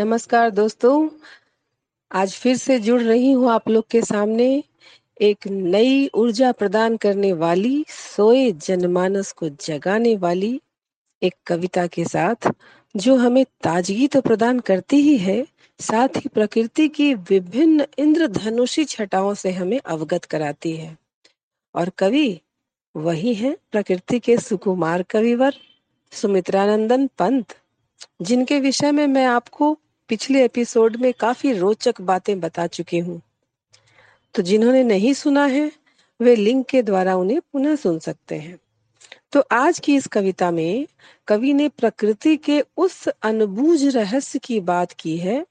नमस्कार दोस्तों। आज फिर से जुड़ रही हूँ आप लोग के सामने एक नई ऊर्जा प्रदान करने वाली, सोए जनमानस को जगाने वाली एक कविता के साथ, जो हमें ताजगी तो प्रदान करती ही है, साथ ही प्रकृति की विभिन्न इंद्रधनुषी छटाओं से हमें अवगत कराती है। और कवि वही है प्रकृति के सुकुमार कविवर, सुमित्रानंदन पंत, जिनके विषय में मैं आपको पिछले एपिसोड में काफ़ी रोचक बातें बता चुकी हूँ। तो जिन्होंने नहीं सुना है, वे लिंक के द्वारा उन्हें पुनः सुन सकते हैं। तो आज की इस कविता में कवि ने प्रकृति के उस अनबूझ रहस्य की बात की है,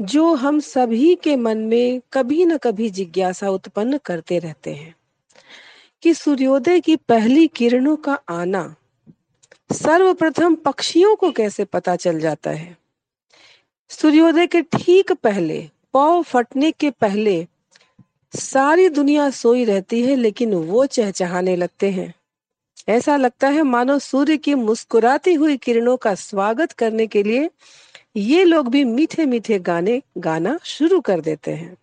जो हम सभी के मन में कभी न कभी जिज्ञासा उत्पन्न करते रहते हैं, कि सूर्योदय की पहली किरणों का आना सर्वप्रथम पक्षियों को कैसे पता चल जाता है। सूर्योदय के ठीक पहले पौ फटने के पहले सारी दुनिया सोई रहती है, लेकिन वो चहचहाने लगते हैं। ऐसा लगता है मानो सूर्य की मुस्कुराती हुई किरणों का स्वागत करने के लिए ये लोग भी मीठे मीठे गाने गाना शुरू कर देते हैं।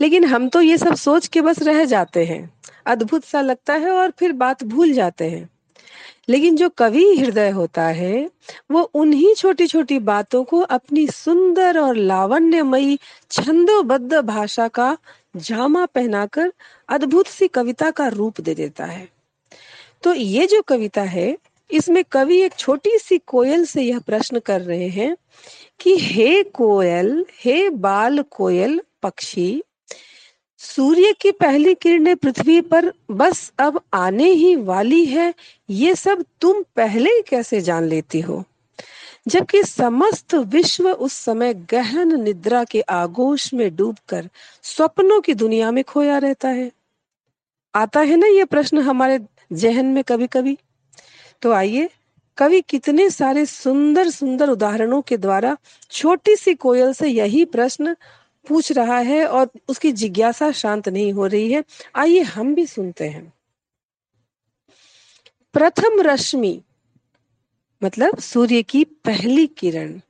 लेकिन हम तो ये सब सोच के बस रह जाते हैं। अद्भुत सा लगता है और फिर बात भूल जाते हैं। लेकिन जो कवि हृदय होता है, वो उन्हीं छोटी छोटी बातों को अपनी सुंदर और लावण्यमयी, छंदोबद्ध भाषा का जामा पहनाकर अद्भुत सी कविता का रूप दे देता है। तो ये जो कविता है, इसमें कवि एक छोटी सी कोयल से यह प्रश्न कर रहे हैं कि, हे कोयल, हे बाल कोयल पक्षी सूर्य की पहली किरणें पृथ्वी पर बस अब आने ही वाली है। ये सब तुम पहले ही कैसे जान लेती हो? जबकि समस्त विश्व उस समय गहन निद्रा के आगोश में डूबकर स्वप्नों की दुनिया में खोया रहता है। आता है ना ये प्रश्न हमारे जहन में कभी कभी तो आइए, कवि कितने सारे सुंदर सुंदर उदाहरणों के द्वारा छोटी सी कोयल से यही प्रश्न पूछ रहा है और उसकी जिज्ञासा शांत नहीं हो रही है। आइए हम भी सुनते हैं। प्रथम रश्मि मतलब सूर्य की पहली किरण।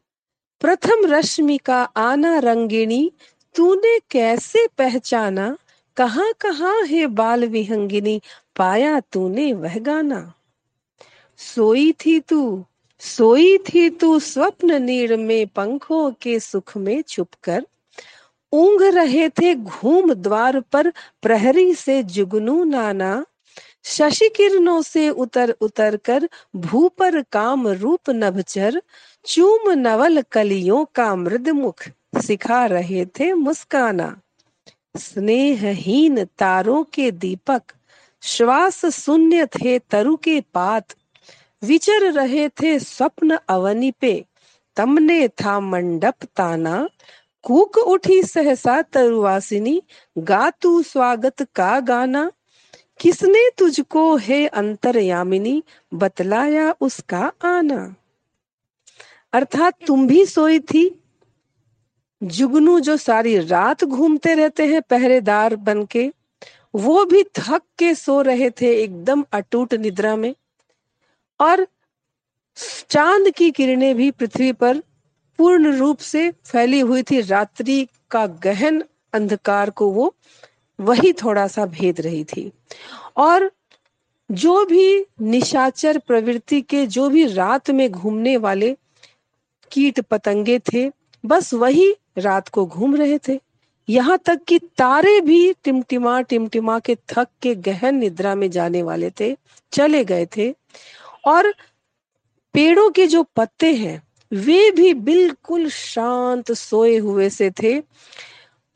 प्रथम रश्मि का आना रंगिणी, तूने कैसे पहचाना? कहाँ कहाँ है बाल विहंगिनी? पाया तूने वह गाना। सोई थी तू, सोई थी तू स्वप्न नीड़ में पंखों के सुख में छुपकर। ऊंघ रहे थे घूम द्वार पर प्रहरी से जुगनू नाना। शशि किरणों से उतर उतर कर भू पर काम रूप नभचर, चूम नवल कलियों का मृद मुख सिखा रहे थे मुस्काना। स्नेहहीन तारों के दीपक, श्वास शून्य थे तरु के पात, विचर रहे थे स्वप्न अवनी पे तमने था मंडप ताना। कूक उठी सहसा तरुवासिनी, गा तू स्वागत का गाना? किसने तुझको है अंतरयामिनी? बतलाया उसका आना। अर्थात तुम भी सोई थी। जुगनू जो सारी रात घूमते रहते हैं पहरेदार बन के वो भी थक के सो रहे थे एकदम अटूट निद्रा में। और चाँद की किरणें भी पृथ्वी पर पूर्ण रूप से फैली हुई थी रात्रि का गहन अंधकार को वो वही थोड़ा सा भेद रही थी। और जो भी निशाचर प्रवृत्ति के जो भी रात में घूमने वाले कीट पतंगे थे, बस वही रात को घूम रहे थे। यहाँ तक कि तारे भी टिमटिमा टिमटिमा के थक के गहन निद्रा में जाने वाले थे, चले गए थे। और पेड़ों के जो पत्ते हैं वे भी बिल्कुल शांत सोए हुए से थे।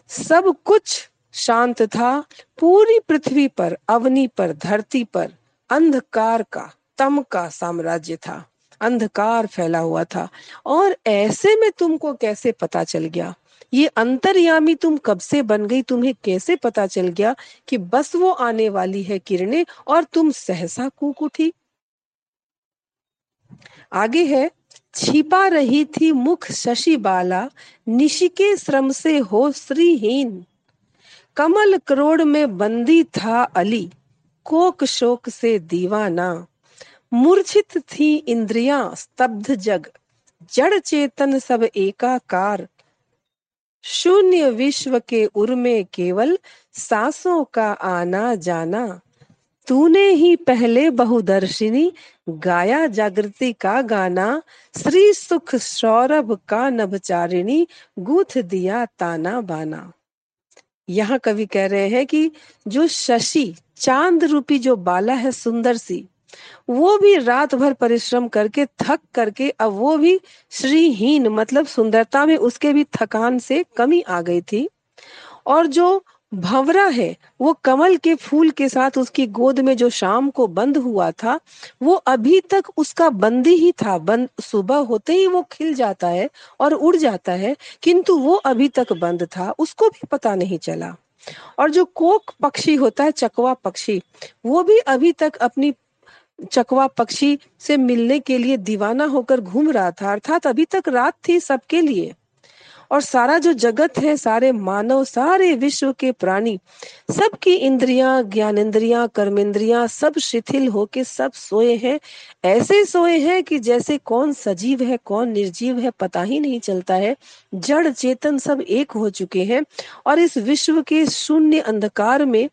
सब कुछ शांत था। पूरी पृथ्वी पर, अवनी पर, धरती पर, अंधकार का, तम का साम्राज्य था। अंधकार फैला हुआ था। और ऐसे में तुमको कैसे पता चल गया? ये अंतर्यामी तुम कब से बन गई? तुम्हें कैसे पता चल गया कि बस वो आने वाली है किरणें और तुम सहसा कूक उठी? आगे है छिपा रही थी मुख शशि बाला निशिके श्रम से हो श्रीहीन। कमल करोड़ में बंदी था अली, कोक शोक से दीवाना। मूर्छित थी इंद्रियाँ, स्तब्ध जग, जड़ चेतन सब एकाकार। शून्य विश्व के उर्मे केवल सांसों का आना जाना। तूने ही पहले बहुदर्शिनी गाया जागृति का गाना, श्री सुख सौरभ का नभचारिणी गूथ दिया ताना बाना। यहाँ कवि कह रहे हैं कि जो शशि, चाँद रूपी जो बाला है सुंदर सी, वो भी रात भर परिश्रम करके, थक करके, अब वो भी श्रीहीन मतलब सुंदरता में उसके भी थकान से कमी आ गई थी। और जो भंवरा है। वो कमल के फूल के साथ उसकी गोद में जो शाम को बंद हुआ था, वो अभी तक उसका बंदी ही था। बंद, सुबह होते ही वो खिल जाता है और उड़ जाता है, किंतु वो अभी तक बंद था, उसको भी पता नहीं चला। और जो कोक पक्षी होता है, चकवा पक्षी, वो भी अभी तक अपनी चकवा पक्षी से मिलने के लिए दीवाना होकर घूम रहा था, अर्थात अभी तक रात थी सबके लिए। और सारा जो जगत है, सारे मानव, सारे विश्व के प्राणी, सबकी इंद्रियाँ ज्ञानेन्द्रियाँ कर्मेंद्रियाँ सब शिथिल होके सब सोए हैं। ऐसे सोए हैं कि जैसे कौन सजीव है, कौन निर्जीव है, पता ही नहीं चलता है। जड़ चेतन सब एक हो चुके हैं और इस विश्व के शून्य अंधकार में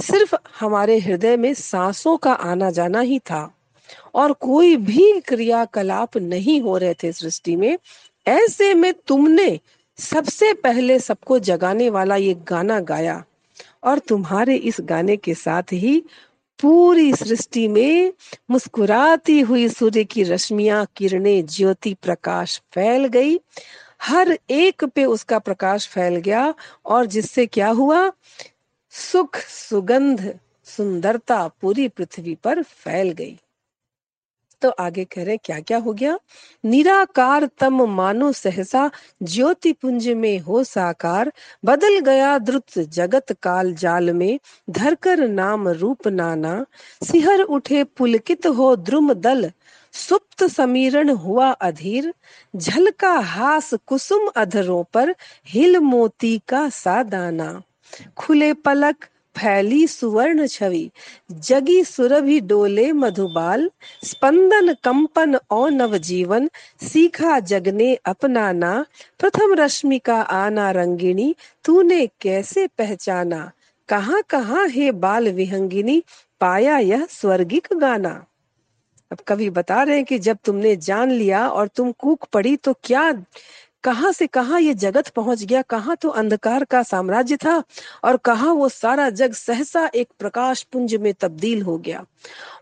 सिर्फ़ हमारे हृदय में सांसों का आना जाना ही था और कोई भी क्रियाकलाप नहीं हो रहे थे सृष्टि में। ऐसे में तुमने सबसे पहले सबको जगाने वाला ये गाना गाया और तुम्हारे इस गाने के साथ ही पूरी सृष्टि में मुस्कुराती हुई सूर्य की रश्मियाँ, किरणें, ज्योति, प्रकाश फैल गई। हर एक पे उसका प्रकाश फैल गया और जिससे क्या हुआ? सुख, सुगंध, सुंदरता पूरी पृथ्वी पर फैल गई। तो आगे कह रहे क्या क्या हो गया? निराकार तम मानो सहसा ज्योति पुंज में हो साकार, बदल गया द्रुत जगत काल जाल में, धरकर नाम रूप नाना, सिहर उठे पुलकित हो द्रुम दल, सुप्त समीरण हुआ अधीर, झलका हास कुसुम अधरों पर, हिल मोती का सादाना, खुले पलक फैली सुवर्ण छवि। जगी सुरभि डोले मधुबाल, स्पंदन कंपन और नवजीवन, सीखा जगने अपनाना प्रथम रश्मि का आना रंगिणी, तूने कैसे पहचाना? कहाँ कहाँ है बाल विहंगिनी, पाया यह स्वर्गिक गाना। अब कवि बता रहे हैं कि जब तुमने जान लिया और तुम कूक पड़ी तो क्या कहाँ से कहाँ ये जगत पहुँच गया? कहाँ तो अंधकार का साम्राज्य था? और कहा वो सारा जग सहसा एक प्रकाश पुंज में तब्दील हो गया?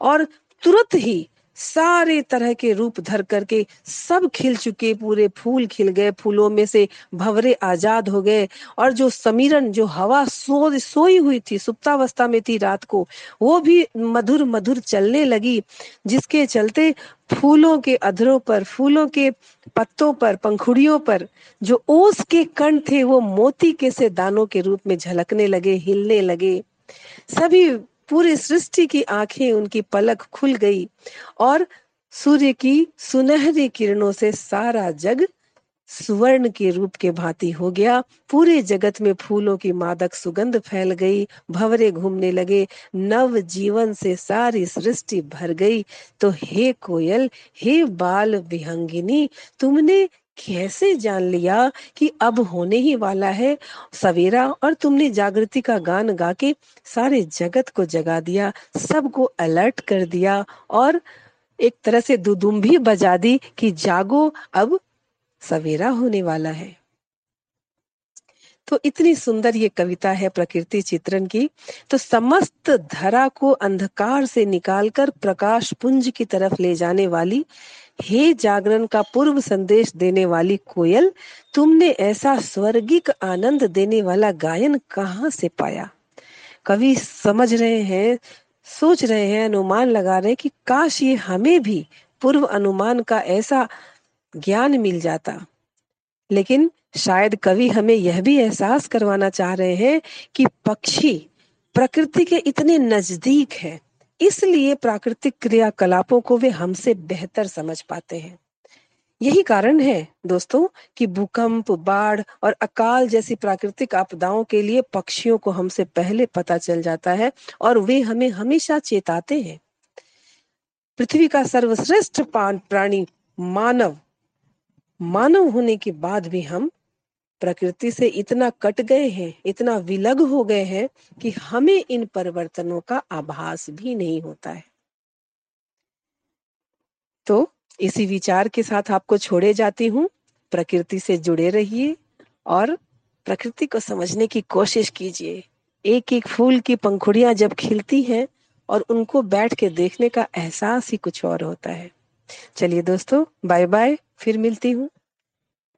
और तुरंत ही सारे तरह के रूप धर करके सब खिल चुके, पूरे फूल खिल गए, फूलों में से भवरे आज़ाद हो गए। और जो समीरन, जो हवा सो, सोई हुई थी, सुप्तावस्था में थी रात को, वो भी मधुर मधुर चलने लगी, जिसके चलते फूलों के अधरों पर, फूलों के पत्तों पर, पंखुड़ियों पर, जो ओस के कण थे, वो मोती के से दानों के रूप में झलकने लगे, हिलने लगे। सभी पूरी सृष्टि की आँखें उनकी पलक खुल गई और सूर्य की सुनहरी किरणों से सारा जग सुवर्ण के रूप के भांति हो गया। पूरे जगत में फूलों की मादक सुगंध फैल गई। भवरे घूमने लगे। नव जीवन से सारी सृष्टि भर गई। तो हे कोयल, हे बाल विहंगिनी, तुमने कैसे जान लिया कि अब होने ही वाला है? सवेरा और तुमने जागृति का गान गा के सारे जगत को जगा दिया, सबको अलर्ट कर दिया और एक तरह से दुदुम भी बजा दी कि जागो, अब सवेरा होने वाला है। तो इतनी सुंदर ये कविता है प्रकृति चित्रण की। तो समस्त धरा को अंधकार से निकालकर प्रकाश पुंज की तरफ़ ले जाने वाली हे जागरण का पूर्व संदेश देने वाली कोयल, तुमने ऐसा स्वर्गिक आनंद देने वाला गायन कहाँ से पाया? कवि समझ रहे हैं, सोच रहे हैं, अनुमान लगा रहे कि काश ये हमें भी पूर्व अनुमान का ऐसा ज्ञान मिल जाता। लेकिन शायद कवि हमें यह भी एहसास करवाना चाह रहे हैं कि पक्षी प्रकृति के इतने नज़दीक है। इसलिए प्राकृतिक क्रियाकलापों को वे हमसे बेहतर समझ पाते हैं। यही कारण है, दोस्तों, कि भूकंप, बाढ़ और अकाल जैसी प्राकृतिक आपदाओं के लिए पक्षियों को हमसे पहले पता चल जाता है और वे हमें हमेशा चेताते हैं। पृथ्वी का सर्वश्रेष्ठ प्राणी मानव मानव होने के बाद भी हम प्रकृति से इतना कट गए हैं, इतना विलग हो गए हैं कि हमें इन परिवर्तनों का आभास भी नहीं होता है। तो इसी विचार के साथ आपको छोड़े जाती हूँ। प्रकृति से जुड़े रहिए और प्रकृति को समझने की कोशिश कीजिए। एक एक फूल की पंखुड़ियाँ जब खिलती हैं और उनको बैठ के देखने का एहसास ही कुछ और होता है। चलिए दोस्तों बाय बाय फिर मिलती हूँ।